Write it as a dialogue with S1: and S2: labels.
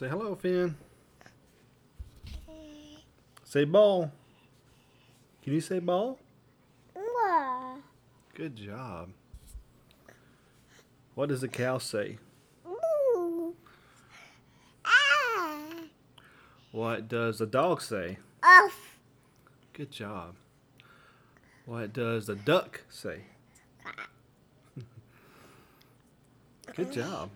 S1: Say hello, Finn. Say ball. Can you say ball?
S2: Yeah.
S1: Good job. What does the cow say?
S2: Ah.
S1: What does the dog say?
S2: Off.
S1: Good job. What does the duck say? Good job.